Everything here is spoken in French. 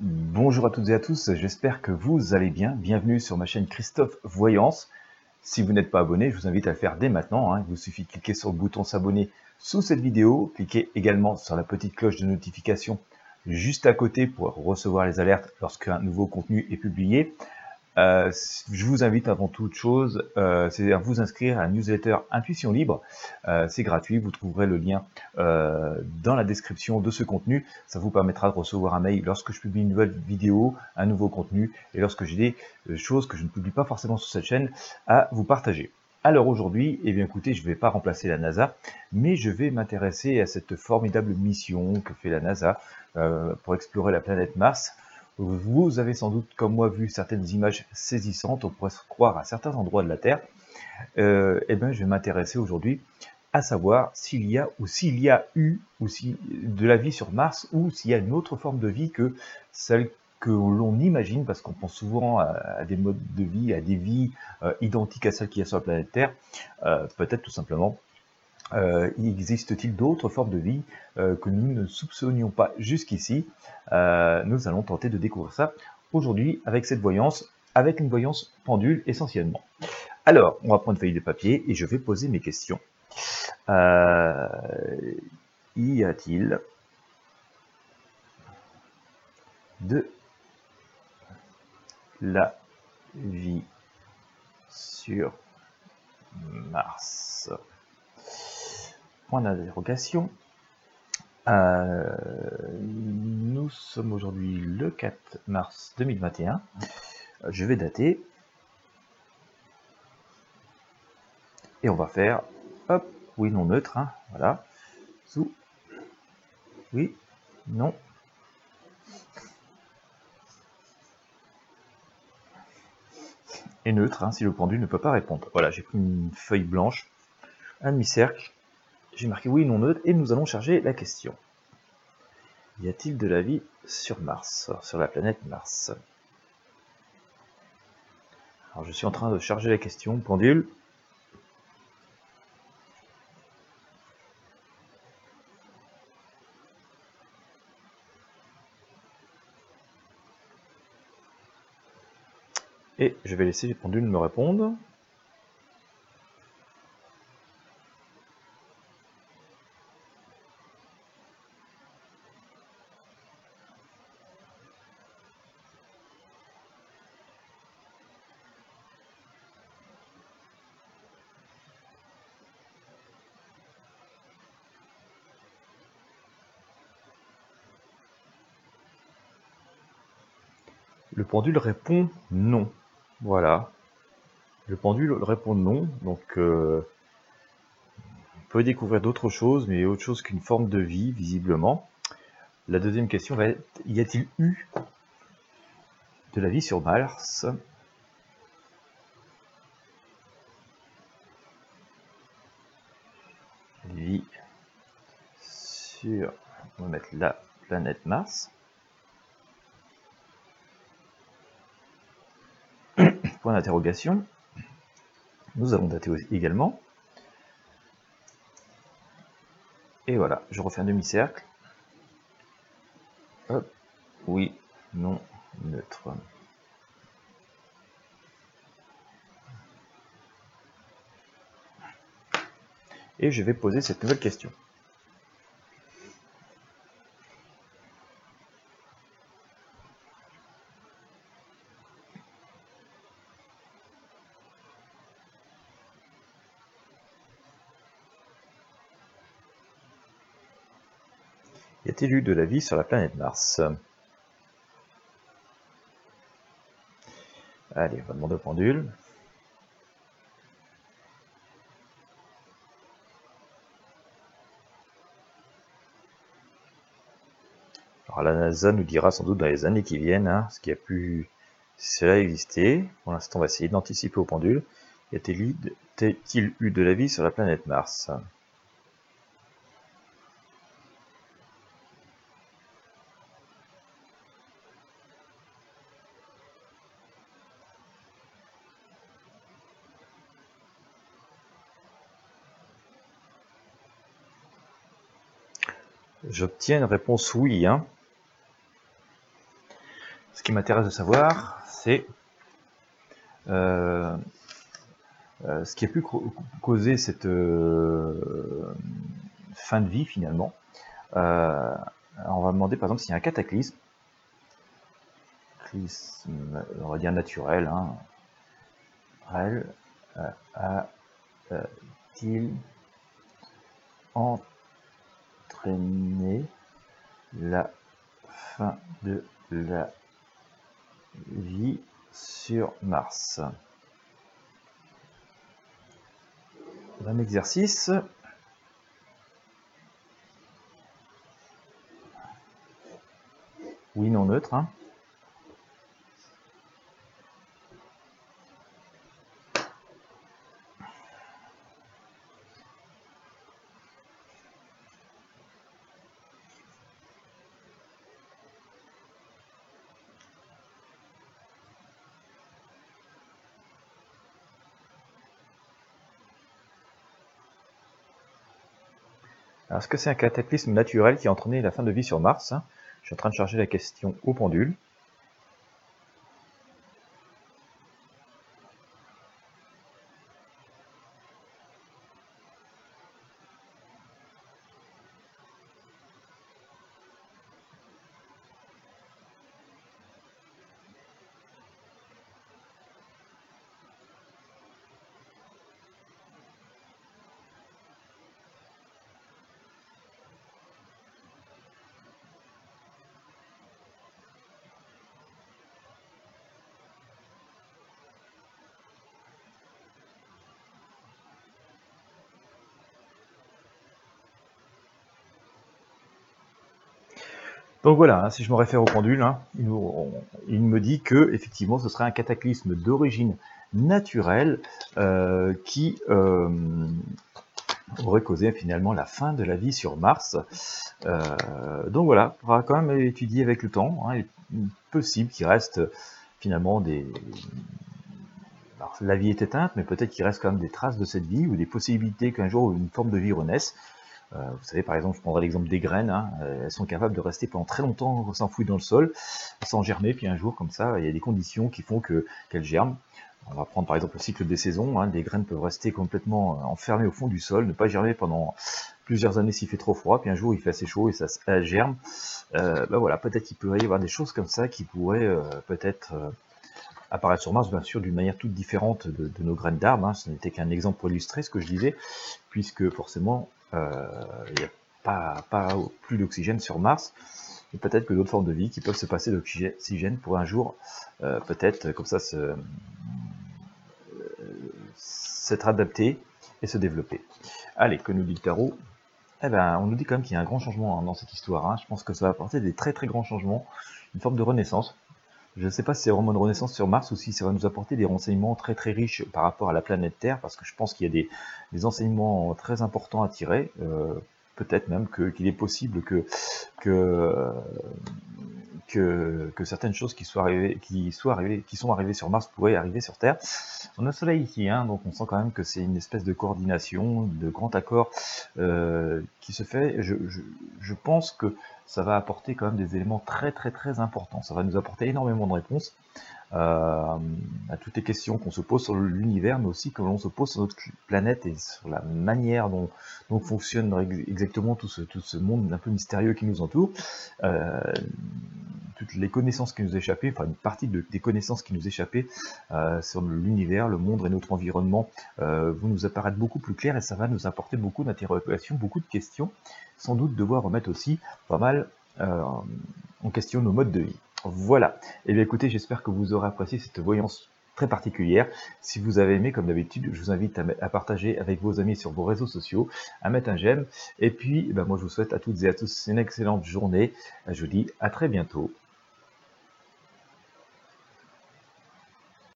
Bonjour à toutes et à tous, j'espère que vous allez bien. Bienvenue sur ma chaîne Christophe Voyance. Si vous n'êtes pas abonné, je vous invite à le faire dès maintenant. hein. Il vous suffit de cliquer sur le bouton s'abonner sous cette vidéo. Cliquez également sur la petite cloche de notification juste à côté pour recevoir les alertes lorsqu'un nouveau contenu est publié. Euh, je vous invite avant toute chose, euh, c'est à vous inscrire à la newsletter Intuition Libre. Euh, c'est gratuit, vous trouverez le lien dans la description de ce contenu. Ça vous permettra de recevoir un mail lorsque je publie une nouvelle vidéo, un nouveau contenu, et lorsque j'ai des choses que je ne publie pas forcément sur cette chaîne à vous partager. Alors aujourd'hui, eh bien écoutez, je ne vais pas remplacer la NASA, mais je vais m'intéresser à cette formidable mission que fait la NASA pour explorer la planète Mars. Vous avez sans doute, comme moi, vu certaines images saisissantes, on pourrait se croire à certains endroits de la Terre. Euh, eh bien, je vais m'intéresser aujourd'hui à savoir s'il y a ou s'il y a eu ou si de la vie sur Mars ou s'il y a une autre forme de vie que celle que l'on imagine, parce qu'on pense souvent à, des modes de vie, à des vies euh, identiques à celles qu'il y a sur la planète Terre. Euh, Peut-être tout simplement euh, existe-t-il d'autres formes de vie euh, que nous ne soupçonnions pas jusqu'ici? Euh, Nous allons tenter de découvrir ça aujourd'hui avec cette voyance, avec une voyance pendule essentiellement. Alors, on va prendre une feuille de papier et je vais poser mes questions. Euh, y a-t-il de la vie sur Mars? Point d'interrogation. Euh, nous sommes aujourd'hui le 4 mars 2021. Je vais dater. Et on va faire, hop, oui, non neutre, hein, voilà. Sous, oui, non. Et neutre, hein, si le pendule ne peut pas répondre. Voilà, j'ai pris une feuille blanche, un demi-cercle, j'ai marqué oui, non neutre, et nous allons charger la question. Y a-t-il de la vie sur Mars, sur la planète Mars? Alors je suis en train de charger la question, pendule. Et je vais laisser les pendules me répondre. Le pendule répond non. Voilà. Le pendule répond non, donc euh, on peut découvrir d'autres choses, mais autre chose qu'une forme de vie, visiblement. La deuxième question va être, y a-t-il eu de la vie sur Mars? Vie sur, on va mettre la planète Mars. Point d'interrogation. Nous allons dater également. Et voilà, je refais un demi-cercle. Oui, non, neutre. Et je vais poser cette nouvelle question. Y a-t-il eu de la vie sur la planète Mars? Allez, on va demander au pendule. Alors la NASA nous dira sans doute dans les années qui viennent hein, ce qui a pu cela exister. Pour l'instant, on va essayer d'anticiper au pendule. Y a-t-il eu de la vie sur la planète Mars? J'obtiens une réponse oui. Hein. ce qui m'intéresse de savoir, c'est euh, euh, ce qui a pu causer cette fin de vie finalement. on va demander par exemple s'il y a un cataclysme, on va dire naturel, hein, a-t-il la fin de la vie sur Mars. Un exercice. Oui, non neutre. Hein. Est-ce que c'est un cataclysme naturel qui a entraîné la fin de vie sur Mars hein? Je suis en train de charger la question au pendule. Donc voilà, hein, si je me réfère au pendule, il, me dit que effectivement ce serait un cataclysme d'origine naturelle euh, qui euh, aurait causé finalement la fin de la vie sur Mars. Euh, donc voilà, on va quand même étudier avec le temps. Hein, il est possible qu'il reste finalement des... la vie est éteinte, mais peut-être qu'il reste quand même des traces de cette vie ou des possibilités qu'un jour une forme de vie renaisse. Euh, vous savez, par exemple, je prendrai l'exemple des graines. Hein, euh, elles sont capables de rester pendant très longtemps s'enfouir dans le sol, sans germer, puis un jour, comme ça, il y a des conditions qui font qu'elles germent. On va prendre par exemple le cycle des saisons. Hein, des graines peuvent rester complètement euh, enfermées au fond du sol, ne pas germer pendant plusieurs années s'il fait trop froid, puis un jour il fait assez chaud et ça, germe. ben voilà, peut-être qu'il pourrait y avoir des choses comme ça qui pourraient peut-être apparaître sur Mars, bien sûr, d'une manière toute différente de, nos graines d'arbres. Hein. Ce n'était qu'un exemple pour illustrer ce que je disais, puisque forcément, euh, il n'y a pas, plus d'oxygène sur Mars. Et peut-être que d'autres formes de vie qui peuvent se passer d'oxygène pour un jour, euh, peut-être comme ça, euh, s'être adapté et se développer. Allez, que nous dit le tarot? Eh ben, on nous dit quand même qu'il y a un grand changement dans cette histoire. Hein. Je pense que ça va apporter des très très grands changements, une forme de renaissance. Je ne sais pas si c'est vraiment une renaissance sur Mars ou si ça va nous apporter des renseignements très très riches par rapport à la planète Terre, parce que je pense qu'il y a des, enseignements très importants à tirer. Euh, peut-être même qu'il est possible que, que, que, certaines choses qui, soient arrivées, qui, sont arrivées sur Mars pourraient arriver sur Terre. On a le Soleil ici, hein, donc on sent quand même que c'est une espèce de coordination, de grand accord euh, qui se fait. Je, pense que ça va apporter quand même des éléments très très très importants. Ça va nous apporter énormément de réponses euh, à toutes les questions qu'on se pose sur l'univers, mais aussi que l'on se pose sur notre planète et sur la manière dont, fonctionne exactement tout ce, tout ce monde un peu mystérieux qui nous entoure. Euh, toutes les connaissances qui nous échappaient, enfin une partie des connaissances qui nous échappaient euh, sur l'univers, le monde et notre environnement vont nous apparaître beaucoup plus clairs et ça va nous apporter beaucoup d'interrogations, beaucoup de questions, sans doute devoir remettre aussi pas mal en question nos modes de vie. Voilà. Et eh bien écoutez, j'espère que vous aurez apprécié cette voyance très particulière. Si vous avez aimé, comme d'habitude, je vous invite à, partager avec vos amis sur vos réseaux sociaux, à mettre un j'aime. Et puis, eh ben moi, je vous souhaite à toutes et à tous une excellente journée. Je vous dis à très bientôt.